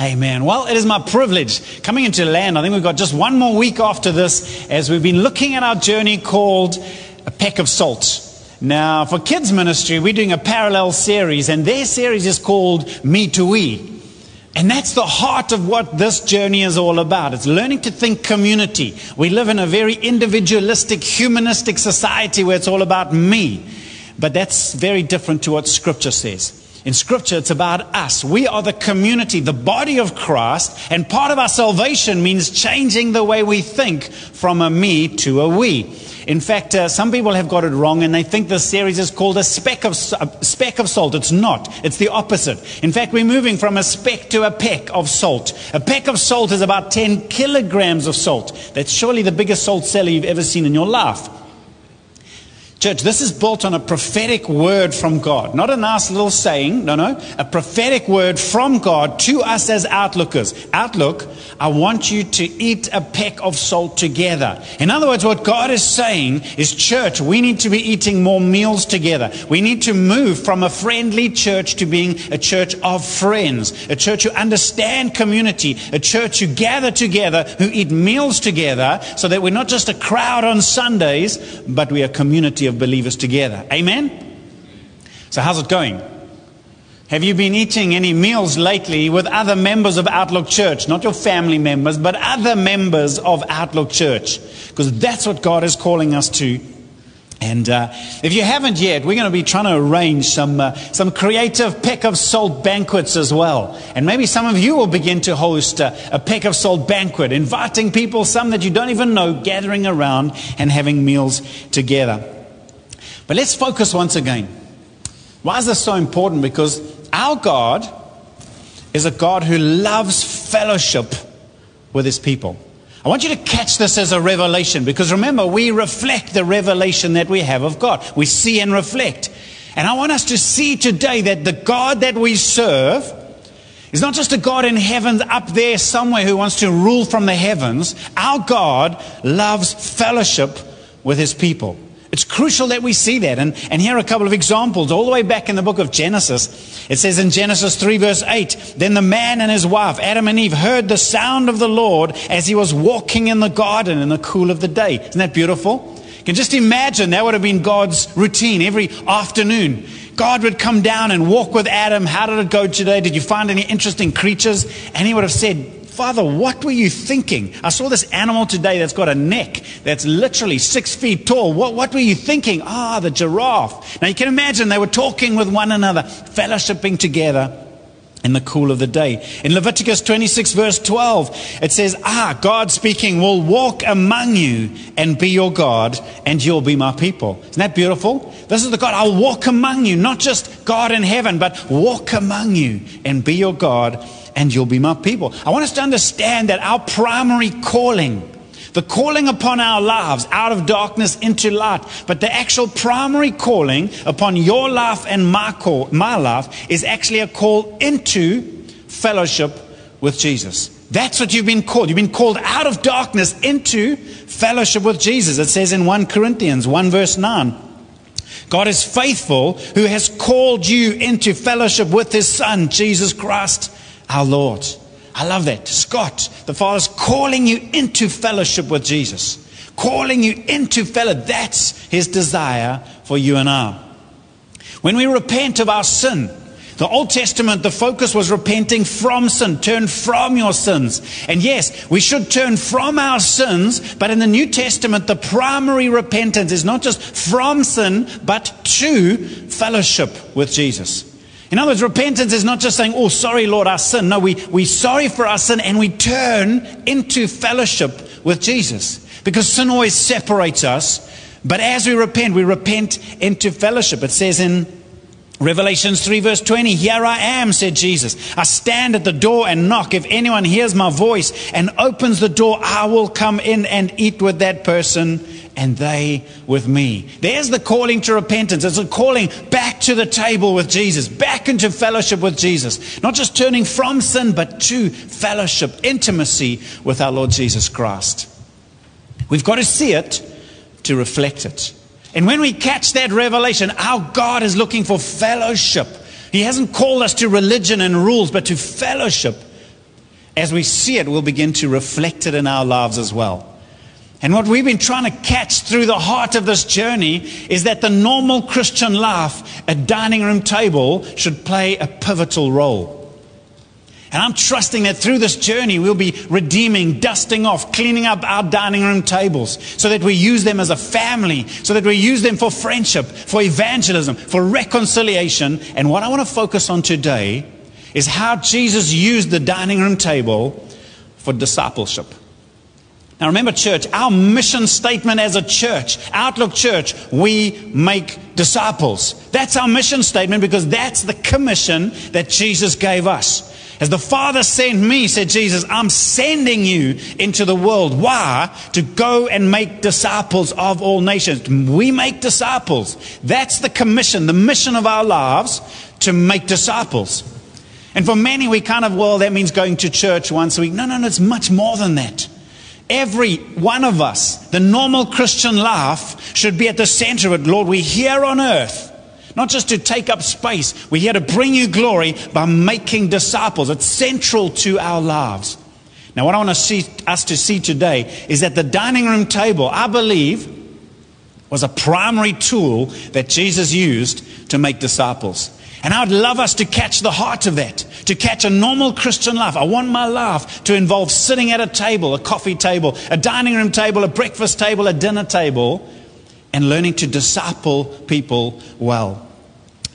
Amen. Well, it is my privilege coming into land. I think we've got just one more week after this as we've been looking at our journey called A Peck of Salt. Now, for kids' ministry, we're doing a parallel series, and their series is called Me to We. And that's the heart of what this journey is all about. It's learning to think community. We live in a very individualistic, humanistic society where it's all about me. But that's very different to what Scripture says. In Scripture, it's about us. We are the community, the body of Christ, and part of our salvation means changing the way we think from a me to a we. In fact, uh, some people have got it wrong and they think this series is called a speck, of, a speck of salt. It's not. It's the opposite. In fact, we're moving from a speck to a peck of salt. A peck of salt is about 10 kilograms of salt. That's surely the biggest salt cellar you've ever seen in your life. Church, this is built on a prophetic word from God. Not a nice little saying, no, no. A prophetic word from God to us as outlookers. Outlook, I want you to eat a peck of salt together. In other words, what God is saying is, church, we need to be eating more meals together. We need to move from a friendly church to being a church of friends. A church who understand community. A church who gather together, who eat meals together, so that we're not just a crowd on Sundays, but we are community of believers together. Amen? So, how's it going? Have you been eating any meals lately with other members of Outlook Church? Not your family members, but other members of Outlook Church. Because that's what God is calling us to. And uh, if you haven't yet, we're going to be trying to arrange some, uh, some creative peck of salt banquets as well. And maybe some of you will begin to host a, a peck of salt banquet, inviting people, some that you don't even know, gathering around and having meals together. But let's focus once again. Why is this so important? Because our God is a God who loves fellowship with his people. I want you to catch this as a revelation because remember, we reflect the revelation that we have of God. We see and reflect. And I want us to see today that the God that we serve is not just a God in heaven up there somewhere who wants to rule from the heavens. Our God loves fellowship with his people. It's crucial that we see that. And, and here are a couple of examples. All the way back in the book of Genesis, it says in Genesis 3, verse 8 Then the man and his wife, Adam and Eve, heard the sound of the Lord as he was walking in the garden in the cool of the day. Isn't that beautiful? You can just imagine that would have been God's routine every afternoon. God would come down and walk with Adam. How did it go today? Did you find any interesting creatures? And he would have said, Father, what were you thinking? I saw this animal today that's got a neck that's literally six feet tall. What, what were you thinking? Ah, the giraffe. Now you can imagine they were talking with one another, fellowshipping together in the cool of the day. In Leviticus 26, verse 12, it says, Ah, God speaking, will walk among you and be your God, and you'll be my people. Isn't that beautiful? This is the God, I'll walk among you, not just God in heaven, but walk among you and be your God, and you'll be my people. I want us to understand that our primary calling, the calling upon our lives out of darkness into light, but the actual primary calling upon your life and my call, my life is actually a call into fellowship with Jesus. That's what you've been called. You've been called out of darkness into fellowship with Jesus. It says in 1 Corinthians 1 verse 9. God is faithful who has called you into fellowship with his son, Jesus Christ our Lord. I love that. God, the Father's calling you into fellowship with Jesus, calling you into fellowship. That's his desire for you and I. When we repent of our sin, the Old Testament, the focus was repenting from sin. Turn from your sins. And yes, we should turn from our sins, but in the New Testament, the primary repentance is not just from sin, but to fellowship with Jesus. In other words, repentance is not just saying, Oh, sorry, Lord, our sin. No, we, we sorry for our sin and we turn into fellowship with Jesus. Because sin always separates us. But as we repent, we repent into fellowship. It says in Revelations 3, verse 20, Here I am, said Jesus. I stand at the door and knock. If anyone hears my voice and opens the door, I will come in and eat with that person and they with me. There's the calling to repentance. It's a calling back to the table with Jesus, back into fellowship with Jesus. Not just turning from sin, but to fellowship, intimacy with our Lord Jesus Christ. We've got to see it to reflect it. And when we catch that revelation, our God is looking for fellowship. He hasn't called us to religion and rules, but to fellowship as we see it, we'll begin to reflect it in our lives as well. And what we've been trying to catch through the heart of this journey is that the normal Christian life, a dining room table, should play a pivotal role. And I'm trusting that through this journey, we'll be redeeming, dusting off, cleaning up our dining room tables so that we use them as a family, so that we use them for friendship, for evangelism, for reconciliation. And what I want to focus on today is how Jesus used the dining room table for discipleship. Now remember, church, our mission statement as a church, Outlook Church, we make disciples. That's our mission statement because that's the commission that Jesus gave us. As the Father sent me, said Jesus, I'm sending you into the world. Why? To go and make disciples of all nations. We make disciples. That's the commission, the mission of our lives to make disciples. And for many, we kind of, well, that means going to church once a week. No, no, no, it's much more than that. Every one of us, the normal Christian life should be at the center of it. Lord, we're here on earth, not just to take up space. We're here to bring you glory by making disciples. It's central to our lives. Now, what I want to see, us to see today is that the dining room table, I believe, was a primary tool that Jesus used to make disciples. And I would love us to catch the heart of that, to catch a normal Christian life. I want my life to involve sitting at a table, a coffee table, a dining room table, a breakfast table, a dinner table, and learning to disciple people well.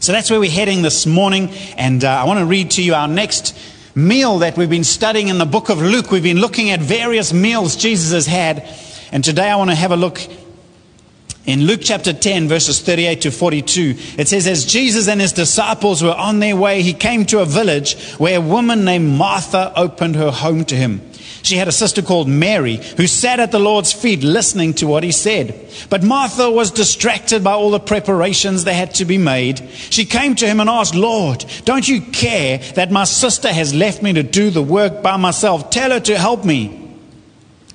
So that's where we're heading this morning. And uh, I want to read to you our next meal that we've been studying in the book of Luke. We've been looking at various meals Jesus has had. And today I want to have a look in Luke chapter 10, verses 38 to 42, it says, As Jesus and his disciples were on their way, he came to a village where a woman named Martha opened her home to him. She had a sister called Mary who sat at the Lord's feet listening to what he said. But Martha was distracted by all the preparations that had to be made. She came to him and asked, Lord, don't you care that my sister has left me to do the work by myself? Tell her to help me.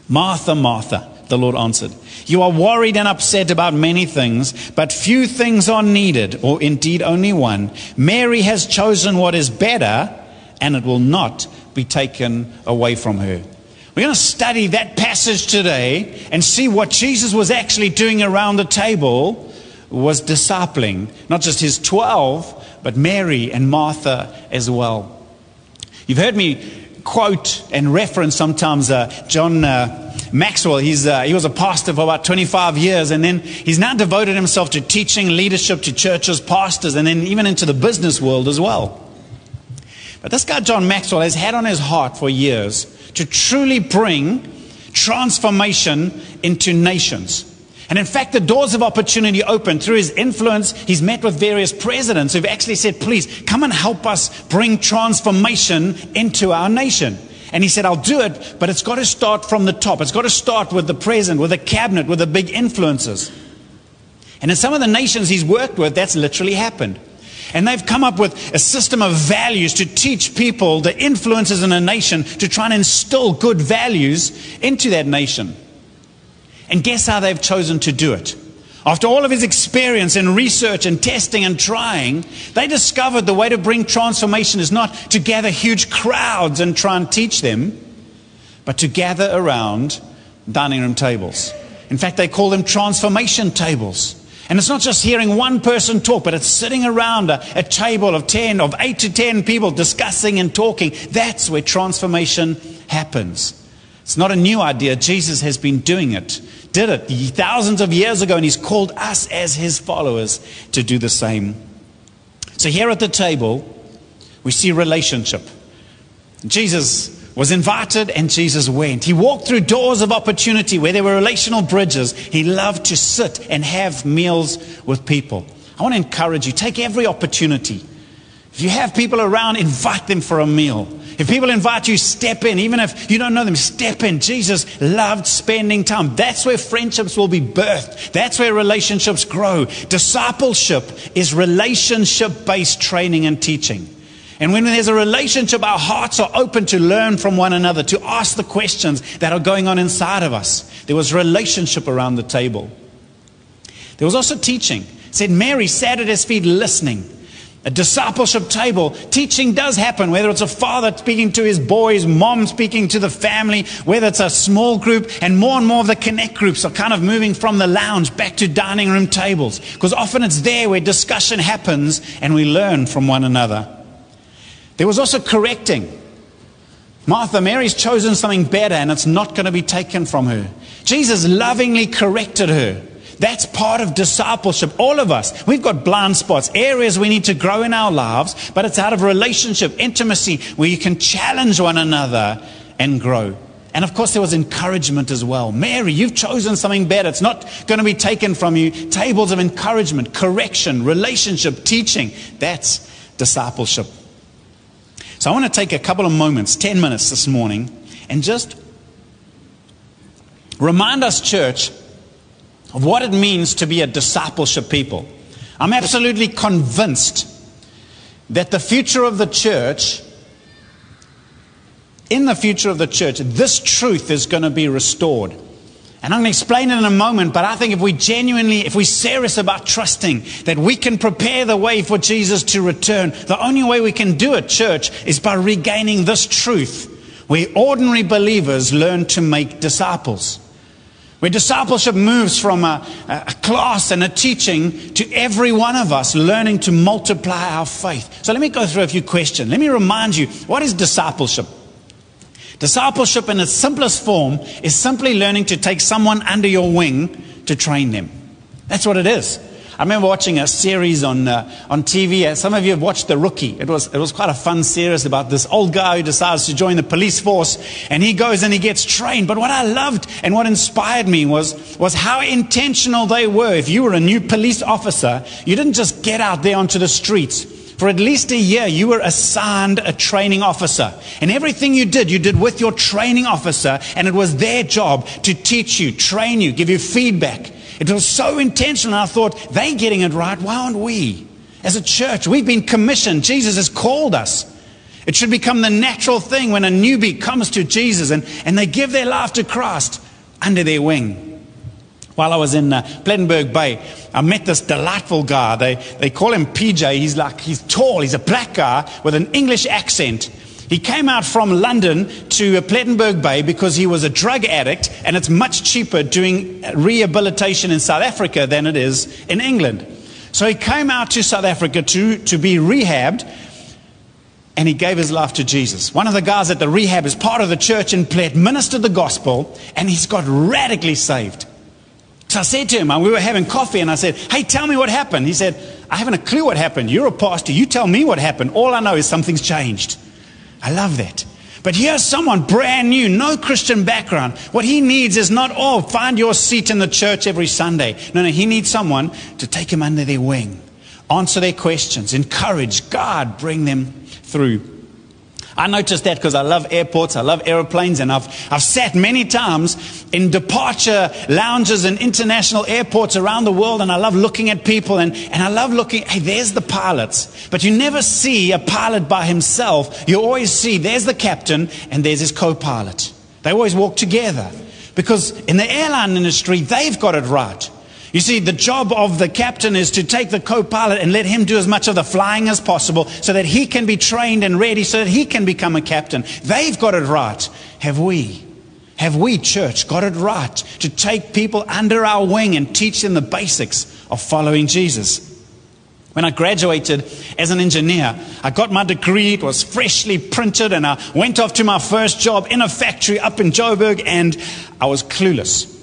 Martha, Martha, the Lord answered. You are worried and upset about many things, but few things are needed, or indeed only one. Mary has chosen what is better, and it will not be taken away from her. We're going to study that passage today and see what Jesus was actually doing around the table was discipling, not just his 12, but Mary and Martha as well. You've heard me quote and reference sometimes uh, John uh, Maxwell. He's, uh, he was a pastor for about 25 years, and then he's now devoted himself to teaching leadership to churches, pastors, and then even into the business world as well. But this guy, John Maxwell, has had on his heart for years to truly bring transformation into nations. And in fact, the doors of opportunity open through his influence. He's met with various presidents who've actually said, please come and help us bring transformation into our nation. And he said, I'll do it, but it's got to start from the top. It's got to start with the president, with the cabinet, with the big influences. And in some of the nations he's worked with, that's literally happened. And they've come up with a system of values to teach people, the influences in a nation, to try and instill good values into that nation. And guess how they've chosen to do it? After all of his experience in research and testing and trying, they discovered the way to bring transformation is not to gather huge crowds and try and teach them, but to gather around dining room tables. In fact, they call them transformation tables. And it's not just hearing one person talk, but it's sitting around a, a, table of 10, of 8 to 10 people discussing and talking. That's where transformation happens. It's not a new idea. Jesus has been doing it did it thousands of years ago, and He's called us as His followers to do the same. So, here at the table, we see relationship. Jesus was invited and Jesus went. He walked through doors of opportunity where there were relational bridges. He loved to sit and have meals with people. I want to encourage you take every opportunity. If you have people around, invite them for a meal. If people invite you, step in. Even if you don't know them, step in. Jesus loved spending time. That's where friendships will be birthed. That's where relationships grow. Discipleship is relationship based training and teaching. And when there's a relationship, our hearts are open to learn from one another, to ask the questions that are going on inside of us. There was relationship around the table. There was also teaching. It said Mary sat at his feet listening. A discipleship table. Teaching does happen, whether it's a father speaking to his boys, mom speaking to the family, whether it's a small group, and more and more of the connect groups are kind of moving from the lounge back to dining room tables. Because often it's there where discussion happens and we learn from one another. There was also correcting. Martha, Mary's chosen something better and it's not going to be taken from her. Jesus lovingly corrected her. That's part of discipleship. All of us, we've got blind spots, areas we need to grow in our lives, but it's out of relationship, intimacy, where you can challenge one another and grow. And of course, there was encouragement as well. Mary, you've chosen something better. It's not going to be taken from you. Tables of encouragement, correction, relationship, teaching. That's discipleship. So I want to take a couple of moments, 10 minutes this morning, and just remind us, church, of what it means to be a discipleship people. I'm absolutely convinced that the future of the church, in the future of the church, this truth is going to be restored. And I'm going to explain it in a moment, but I think if we genuinely, if we're serious about trusting that we can prepare the way for Jesus to return, the only way we can do it, church, is by regaining this truth where ordinary believers learn to make disciples. Where discipleship moves from a, a, class and a teaching to every one of us learning to multiply our faith. So let me go through a few questions. Let me remind you what is discipleship? Discipleship, in its simplest form, is simply learning to take someone under your wing to train them. That's what it is. I remember watching a series on, uh, on TV. Uh, some of you have watched The Rookie. It was, it was quite a fun series about this old guy who decides to join the police force and he goes and he gets trained. But what I loved and what inspired me was, was how intentional they were. If you were a new police officer, you didn't just get out there onto the streets. For at least a year, you were assigned a training officer. And everything you did, you did with your training officer, and it was their job to teach you, train you, give you feedback. It was so intentional. I thought, they're getting it right. Why aren't we? As a church, we've been commissioned. Jesus has called us. It should become the natural thing when a newbie comes to Jesus and, and they give their life to Christ under their wing. While I was in uh, Plettenberg Bay, I met this delightful guy. They, they call him PJ. He's like, he's tall. He's a black guy with an English accent. He came out from London to Plettenberg Bay because he was a drug addict, and it's much cheaper doing rehabilitation in South Africa than it is in England. So he came out to South Africa to, to be rehabbed, and he gave his life to Jesus. One of the guys at the rehab is part of the church in Plett, ministered the gospel, and he's got radically saved. So I said to him, and we were having coffee, and I said, Hey, tell me what happened. He said, I haven't a clue what happened. You're a pastor. You tell me what happened. All I know is something's changed. I love that. But here's someone brand new, no Christian background. What he needs is not, oh, find your seat in the church every Sunday. No, no, he needs someone to take him under their wing, answer their questions, encourage, God, bring them through. I noticed that because I love airports, I love aeroplanes, and I've, I've sat many times in departure lounges and international airports around the world, and I love looking at people, and, and I love looking, hey, there's the pilots. But you never see a pilot by himself. You always see there's the captain, and there's his co pilot. They always walk together. Because in the airline industry, they've got it right. You see, the job of the captain is to take the co pilot and let him do as much of the flying as possible so that he can be trained and ready so that he can become a captain. They've got it right. Have we? Have we, church, got it right to take people under our wing and teach them the basics of following Jesus? When I graduated as an engineer, I got my degree. It was freshly printed, and I went off to my first job in a factory up in Joburg, and I was clueless.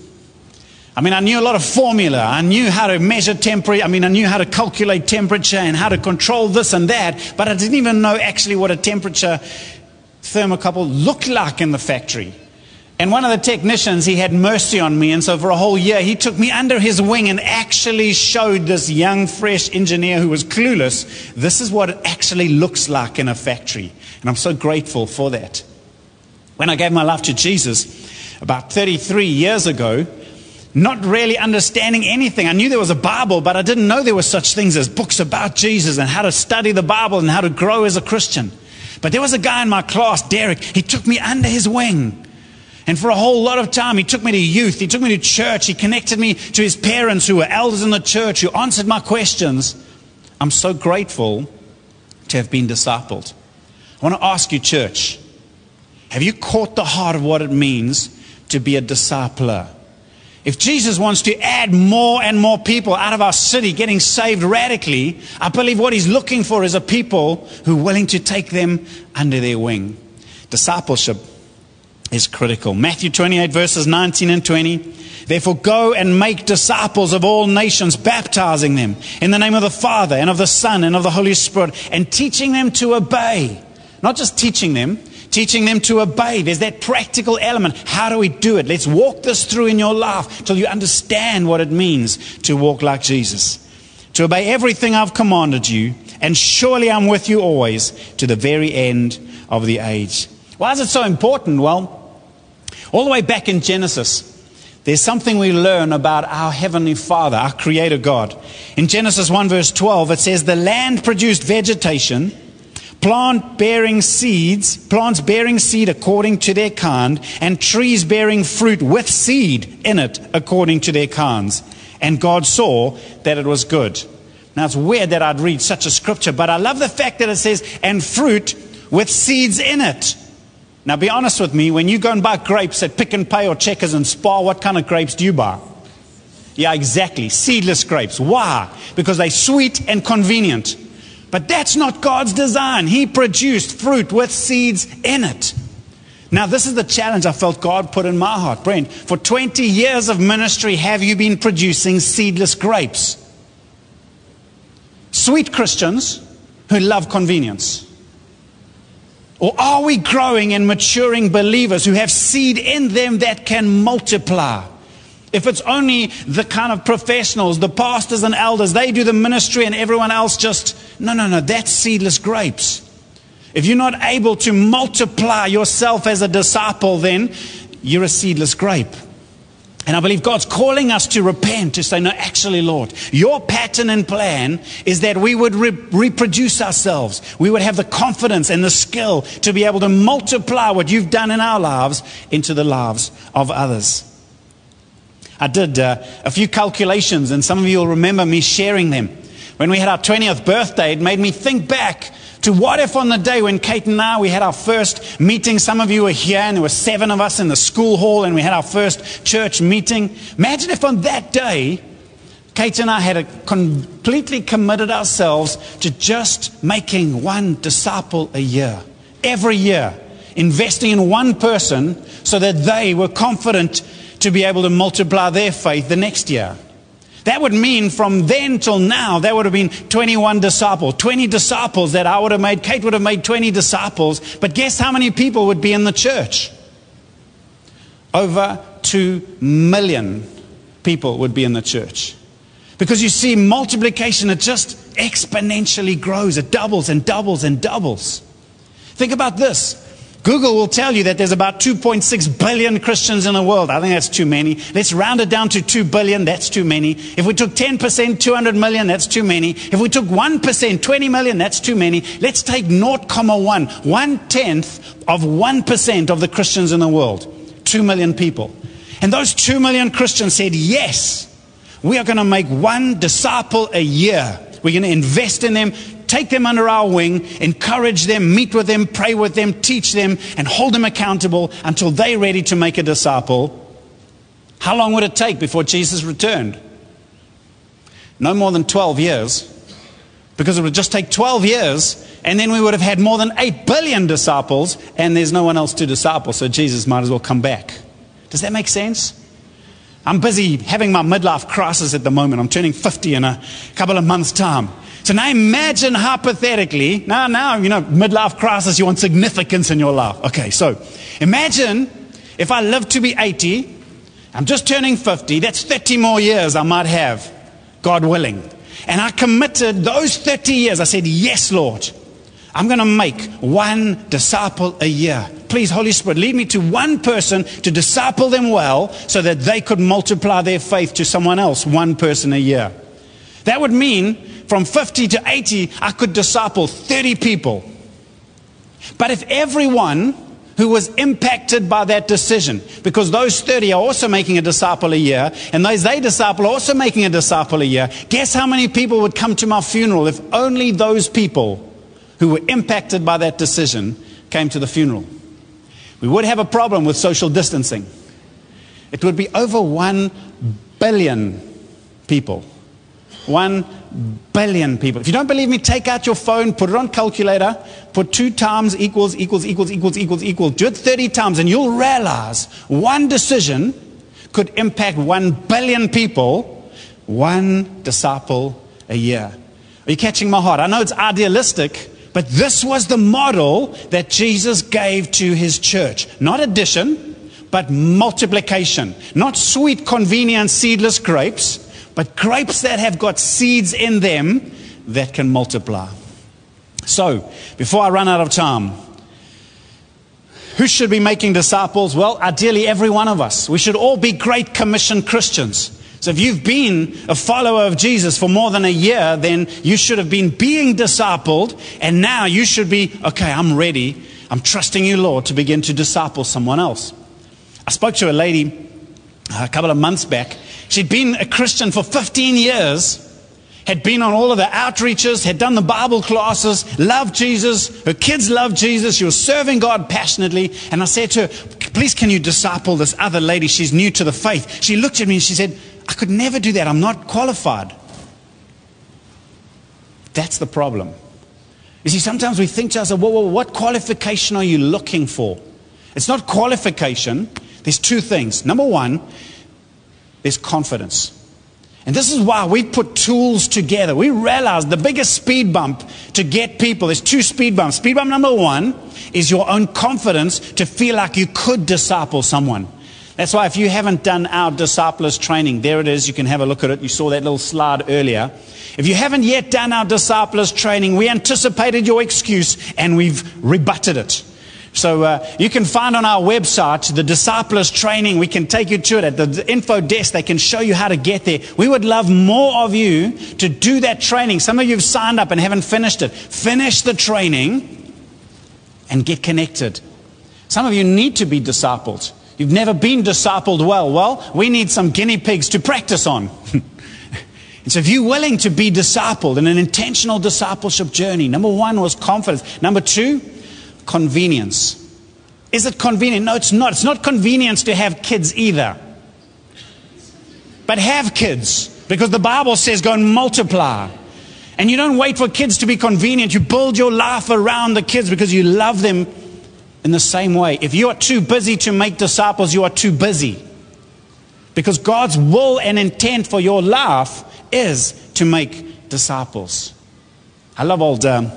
I mean, I knew a lot of formula. I knew how to measure temperature. I mean, I knew how to calculate temperature and how to control this and that, but I didn't even know actually what a temperature thermocouple looked like in the factory. And one of the technicians, he had mercy on me. And so for a whole year, he took me under his wing and actually showed this young, fresh engineer who was clueless, this is what it actually looks like in a factory. And I'm so grateful for that. When I gave my life to Jesus about 33 years ago, not really understanding anything. I knew there was a Bible, but I didn't know there were such things as books about Jesus and how to study the Bible and how to grow as a Christian. But there was a guy in my class, Derek, he took me under his wing. And for a whole lot of time, he took me to youth, he took me to church, he connected me to his parents who were elders in the church, who answered my questions. I'm so grateful to have been discipled. I want to ask you, church, have you caught the heart of what it means to be a discipler? If Jesus wants to add more and more people out of our city getting saved radically, I believe what he's looking for is a people who are willing to take them under their wing. Discipleship is critical. Matthew 28, verses 19 and 20. Therefore, go and make disciples of all nations, baptizing them in the name of the Father and of the Son and of the Holy Spirit, and teaching them to obey. Not just teaching them, teaching them to obey. There's that practical element. How do we do it? Let's walk this through in your life till you understand what it means to walk like Jesus. To obey everything I've commanded you, and surely I'm with you always to the very end of the age. Why is it so important? Well, all the way back in Genesis, there's something we learn about our Heavenly Father, our Creator God. In Genesis 1, verse 12, it says, The land produced vegetation plant bearing seeds, plants bearing seed according to their kind, and trees bearing fruit with seed in it according to their kinds. And God saw that it was good. Now it's weird that I'd read such a scripture, but I love the fact that it says, and fruit with seeds in it. Now be honest with me, when you go and buy grapes at Pick n Pay or Checkers and Spar, what kind of grapes do you buy? Yeah, exactly. Seedless grapes. Why? Because they're sweet and convenient. But that's not God's design. He produced fruit with seeds in it. Now, this is the challenge I felt God put in my heart. Brent, for 20 years of ministry, have you been producing seedless grapes? Sweet Christians who love convenience. Or are we growing and maturing believers who have seed in them that can multiply? If it's only the kind of professionals, the pastors and elders, they do the ministry and everyone else just, no, no, no, that's seedless grapes. If you're not able to multiply yourself as a disciple, then you're a seedless grape. And I believe God's calling us to repent, to say, no, actually, Lord, your pattern and plan is that we would re- reproduce ourselves. We would have the confidence and the skill to be able to multiply what you've done in our lives into the lives of others. I did uh, a few calculations, and some of you will remember me sharing them. When we had our 20th birthday, it made me think back to what if on the day when Kate and I, we had our first meeting, some of you were here, and there were seven of us in the school hall, and we had our first church meeting. Imagine if on that day, Kate and I had completely committed ourselves to just making one disciple a year, every year, investing in one person so that they were confident to be able to multiply their faith the next year. That would mean from then till now, there would have been 21 disciples, 20 disciples that I would have made. Kate would have made 20 disciples. But guess how many people would be in the church? Over 2 million people would be in the church. Because you see, multiplication, it just exponentially grows. It doubles and doubles and doubles. Think about this. Google will tell you that there's about 2.6 billion Christians in the world. I think that's too many. Let's round it down to 2 billion. That's too many. If we took 10%, 200 million, that's too many. If we took 1%, 20 million, that's too many. Let's take 0.1, one tenth of 1% of the Christians in the world. 2 million people. And those 2 million Christians said, yes, we are going to make one disciple a year. We're going to invest in them, take them under our wing, encourage them, meet with them, pray with them, teach them, and hold them accountable until they're ready to make a disciple. How long would it take before Jesus returned? No more than 12 years. Because it would just take 12 years, and then we would have had more than 8 billion disciples, and there's no one else to disciple, so Jesus might as well come back. Does that make sense? I'm busy having my midlife crisis at the moment. I'm turning 50 in a couple of months' time. So now imagine hypothetically, now, now, you know, midlife crisis, you want significance in your life. Okay, so imagine if I live to be 80, I'm just turning 50, that's 30 more years I might have, God willing. And I committed those 30 years, I said, Yes, Lord, I'm going to make one disciple a year. Please, Holy Spirit, lead me to one person to disciple them well so that they could multiply their faith to someone else, one person a year. That would mean from 50 to 80, I could disciple 30 people. But if everyone who was impacted by that decision, because those 30 are also making a disciple a year, and those they disciple are also making a disciple a year, guess how many people would come to my funeral if only those people who were impacted by that decision came to the funeral. We would have a problem with social distancing. It would be over 1 billion people. 1 billion people. If you don't believe me, take out your phone, put it on calculator, put 2 times equals equals equals equals equals equals. Do it 30 times and you'll realize one decision could impact 1 billion people, one disciple a year. Are you catching my heart? I know it's idealistic, but this was the model that Jesus gave to his church. Not addition, but multiplication. Not sweet, convenient, seedless grapes, but grapes that have got seeds in them that can multiply. So, before I run out of time, who should be making disciples? Well, ideally, every one of us. We should all be Great Commission Christians. So, if you've been a follower of Jesus for more than a year, then you should have been being discipled, and now you should be, okay, I'm ready. I'm trusting you, Lord, to begin to disciple someone else. I spoke to a lady uh, a couple of months back. She'd been a Christian for 15 years, had been on all of the outreaches, had done the Bible classes, loved Jesus. Her kids loved Jesus. She was serving God passionately. And I said to her, Please, can you disciple this other lady? She's new to the faith. She looked at me and she said, I could never do that. I'm not qualified. That's the problem. You see, sometimes we think to ourselves, what qualification are you looking for? It's not qualification. There's two things. Number one, there's confidence. And this is why we put tools together. We realize the biggest speed bump to get people, there's two speed bumps. Speed bump number one is your own confidence to feel like you could disciple someone. That's why if you haven't done our disciples training, there it is. You can have a look at it. You saw that little slide earlier. If you haven't yet done our disciples training, we anticipated your excuse and we've rebutted it. So uh, you can find on our website the disciples training. We can take you to it at the info desk. They can show you how to get there. We would love more of you to do that training. Some of you have signed up and haven't finished it. Finish the training and get connected. Some of you need to be discipled. You've never been discipled well. Well, we need some guinea pigs to practice on. and so, if you're willing to be discipled in an intentional discipleship journey, number one was confidence. Number two, convenience. Is it convenient? No, it's not. It's not convenience to have kids either. But have kids because the Bible says go and multiply. And you don't wait for kids to be convenient. You build your life around the kids because you love them in the same way, if you are too busy to make disciples, you are too busy. Because God's will and intent for your life is to make disciples. I love old um,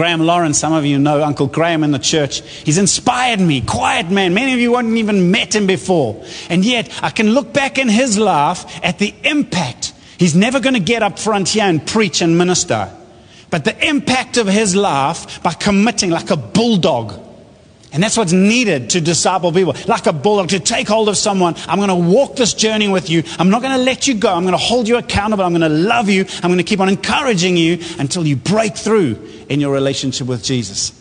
Graham Lawrence. Some of you know Uncle Graham in the church. He's inspired me. Quiet man. Many of you haven't even met him before. And yet, I can look back in his life at the impact. He's never going to get up front here and preach and minister. But the impact of his life by committing like a bulldog and that's what's needed to disciple people. Like a bulldog, to take hold of someone. I'm going to walk this journey with you. I'm not going to let you go. I'm going to hold you accountable. I'm going to love you. I'm going to keep on encouraging you until you break through in your relationship with Jesus.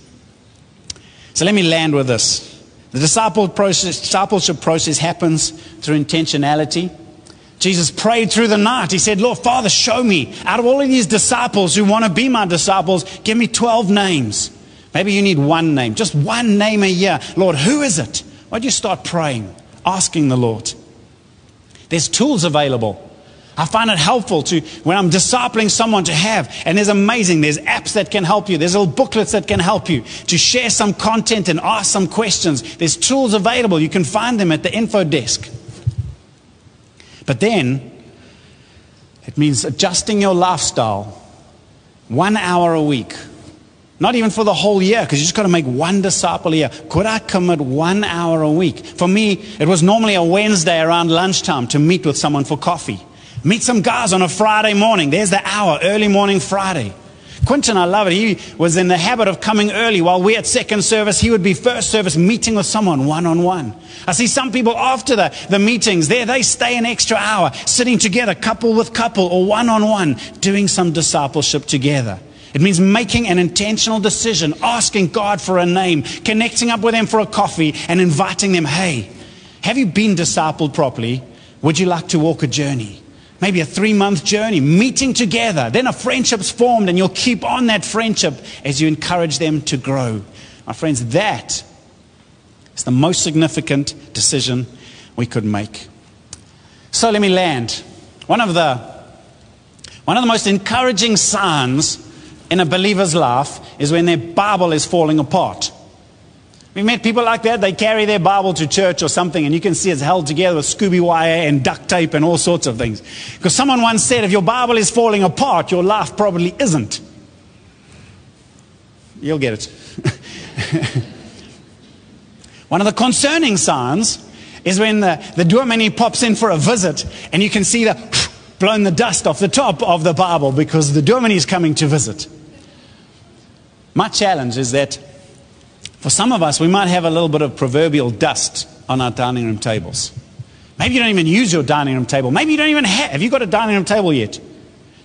So let me land with this. The disciple process, discipleship process happens through intentionality. Jesus prayed through the night. He said, Lord, Father, show me out of all of these disciples who want to be my disciples, give me 12 names. Maybe you need one name, just one name a year. Lord, who is it? Why don't you start praying, asking the Lord? There's tools available. I find it helpful to, when I'm discipling someone to have, and there's amazing, there's apps that can help you, there's little booklets that can help you to share some content and ask some questions. There's tools available. You can find them at the info desk. But then, it means adjusting your lifestyle one hour a week not even for the whole year, because you just got to make one disciple a year. Could I commit one hour a week? For me, it was normally a Wednesday around lunchtime to meet with someone for coffee. Meet some guys on a Friday morning. There's the hour, early morning Friday. Quentin, I love it. He was in the habit of coming early. While we're at second service, he would be first service meeting with someone one on one. I see some people after the, the meetings there, they stay an extra hour sitting together, couple with couple or one on one, doing some discipleship together. It means making an intentional decision, asking God for a name, connecting up with them for a coffee, and inviting them, hey, have you been discipled properly? Would you like to walk a journey? maybe a three month journey, meeting together. Then a friendship's formed, and you'll keep on that friendship as you encourage them to grow. My friends, that is the most significant decision we could make. So let me land. One of the, one of the most encouraging signs in a believer's life is when their Bible is falling apart. We've met people like that. They carry their Bible to church or something, and you can see it's held together with Scooby wire and duct tape and all sorts of things. Because someone once said, if your Bible is falling apart, your life probably isn't. You'll get it. One of the concerning signs is when the, the dominee pops in for a visit, and you can see the blown the dust off the top of the Bible because the dominee is coming to visit. My challenge is that for some of us, we might have a little bit of proverbial dust on our dining room tables. Maybe you don't even use your dining room table. Maybe you don't even have. Have you got a dining room table yet?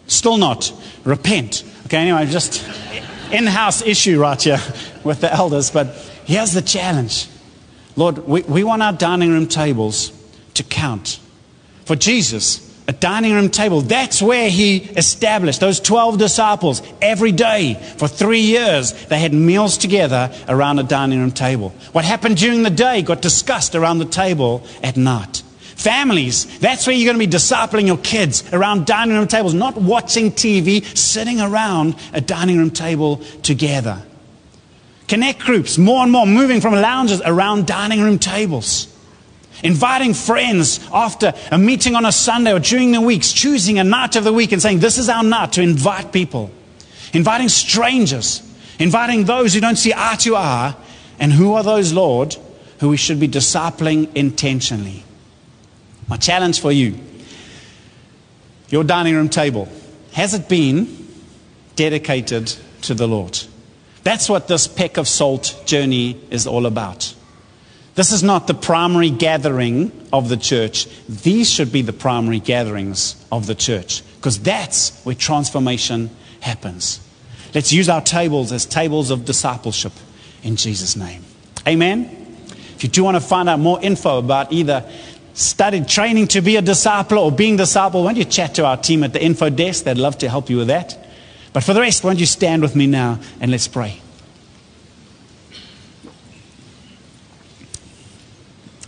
Still not. Repent. Okay, anyway, just in house issue right here with the elders. But here's the challenge Lord, we, we want our dining room tables to count. For Jesus, a dining room table. That's where he established those 12 disciples every day for three years. They had meals together around a dining room table. What happened during the day got discussed around the table at night. Families, that's where you're going to be discipling your kids around dining room tables, not watching TV, sitting around a dining room table together. Connect groups, more and more moving from lounges around dining room tables. Inviting friends after a meeting on a Sunday or during the weeks, choosing a night of the week and saying, This is our night to invite people. Inviting strangers, inviting those who don't see eye to eye. And who are those, Lord, who we should be discipling intentionally? My challenge for you your dining room table, has it been dedicated to the Lord? That's what this peck of salt journey is all about. This is not the primary gathering of the church. These should be the primary gatherings of the church because that's where transformation happens. Let's use our tables as tables of discipleship in Jesus' name. Amen. If you do want to find out more info about either studied training to be a disciple or being disciple, why don't you chat to our team at the info desk? They'd love to help you with that. But for the rest, why don't you stand with me now and let's pray.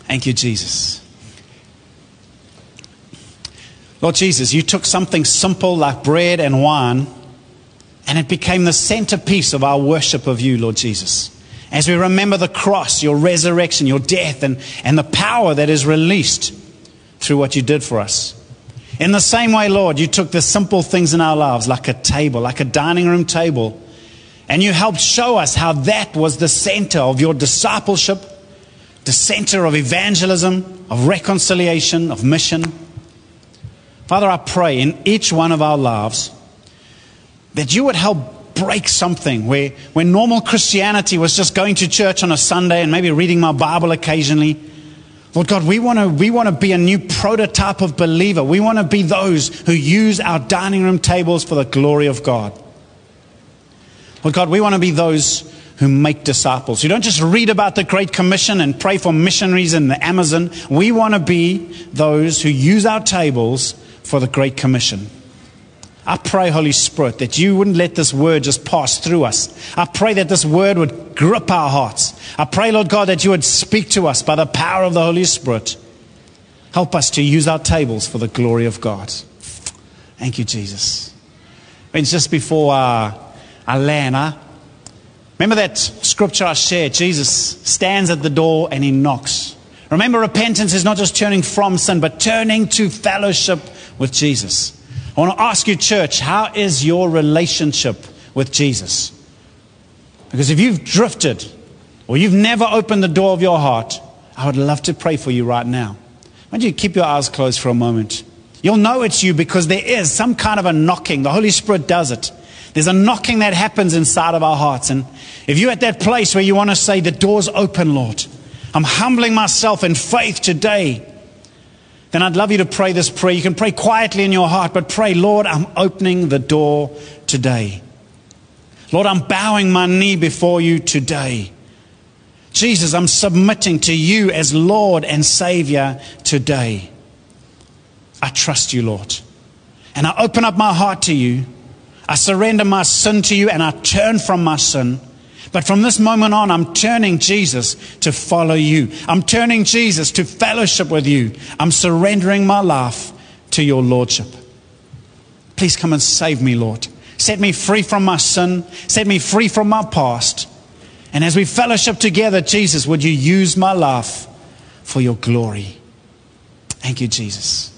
Thank you, Jesus. Lord Jesus, you took something simple like bread and wine, and it became the centerpiece of our worship of you, Lord Jesus. As we remember the cross, your resurrection, your death, and, and the power that is released through what you did for us. In the same way, Lord, you took the simple things in our lives, like a table, like a dining room table, and you helped show us how that was the center of your discipleship the center of evangelism, of reconciliation, of mission. Father, I pray in each one of our lives that you would help break something where, where normal Christianity was just going to church on a Sunday and maybe reading my Bible occasionally. Lord God, we want to we want to be a new prototype of believer. We want to be those who use our dining room tables for the glory of God. Lord God, we want to be those who make disciples. You don't just read about the Great Commission and pray for missionaries in the Amazon. We want to be those who use our tables for the Great Commission. I pray, Holy Spirit, that you wouldn't let this word just pass through us. I pray that this word would grip our hearts. I pray, Lord God, that you would speak to us by the power of the Holy Spirit. Help us to use our tables for the glory of God. Thank you, Jesus. It's just before uh, I land. I, Remember that scripture I shared? Jesus stands at the door and he knocks. Remember, repentance is not just turning from sin, but turning to fellowship with Jesus. I want to ask you, church, how is your relationship with Jesus? Because if you've drifted or you've never opened the door of your heart, I would love to pray for you right now. Why don't you keep your eyes closed for a moment? You'll know it's you because there is some kind of a knocking. The Holy Spirit does it. There's a knocking that happens inside of our hearts. And if you're at that place where you want to say, The door's open, Lord, I'm humbling myself in faith today, then I'd love you to pray this prayer. You can pray quietly in your heart, but pray, Lord, I'm opening the door today. Lord, I'm bowing my knee before you today. Jesus, I'm submitting to you as Lord and Savior today. I trust you, Lord. and I open up my heart to you. I surrender my sin to you and I turn from my sin. But from this moment on, I'm turning Jesus to follow you. I'm turning Jesus to fellowship with you. I'm surrendering my life to your Lordship. Please come and save me, Lord. Set me free from my sin. Set me free from my past. And as we fellowship together, Jesus, would you use my life for your glory? Thank you, Jesus.